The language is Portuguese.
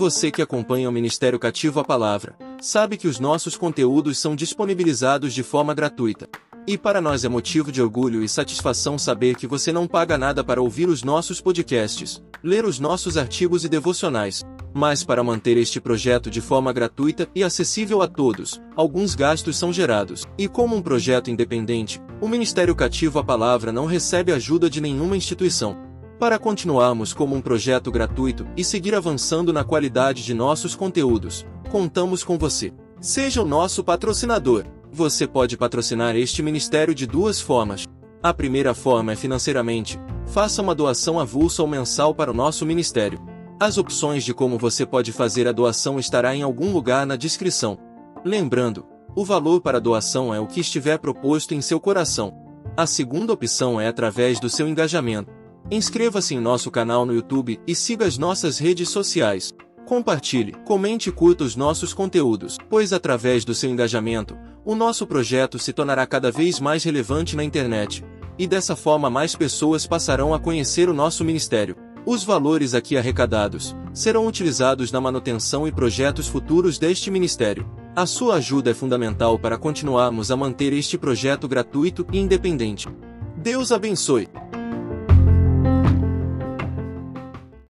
Você que acompanha o Ministério Cativo a Palavra, sabe que os nossos conteúdos são disponibilizados de forma gratuita. E para nós é motivo de orgulho e satisfação saber que você não paga nada para ouvir os nossos podcasts, ler os nossos artigos e devocionais. Mas para manter este projeto de forma gratuita e acessível a todos, alguns gastos são gerados. E como um projeto independente, o Ministério Cativo a Palavra não recebe ajuda de nenhuma instituição. Para continuarmos como um projeto gratuito e seguir avançando na qualidade de nossos conteúdos, contamos com você. Seja o nosso patrocinador. Você pode patrocinar este ministério de duas formas. A primeira forma é financeiramente. Faça uma doação avulsa ou mensal para o nosso ministério. As opções de como você pode fazer a doação estará em algum lugar na descrição. Lembrando, o valor para a doação é o que estiver proposto em seu coração. A segunda opção é através do seu engajamento. Inscreva-se em nosso canal no YouTube e siga as nossas redes sociais. Compartilhe, comente e curta os nossos conteúdos, pois através do seu engajamento, o nosso projeto se tornará cada vez mais relevante na internet, e dessa forma mais pessoas passarão a conhecer o nosso ministério. Os valores aqui arrecadados serão utilizados na manutenção e projetos futuros deste ministério. A sua ajuda é fundamental para continuarmos a manter este projeto gratuito e independente. Deus abençoe!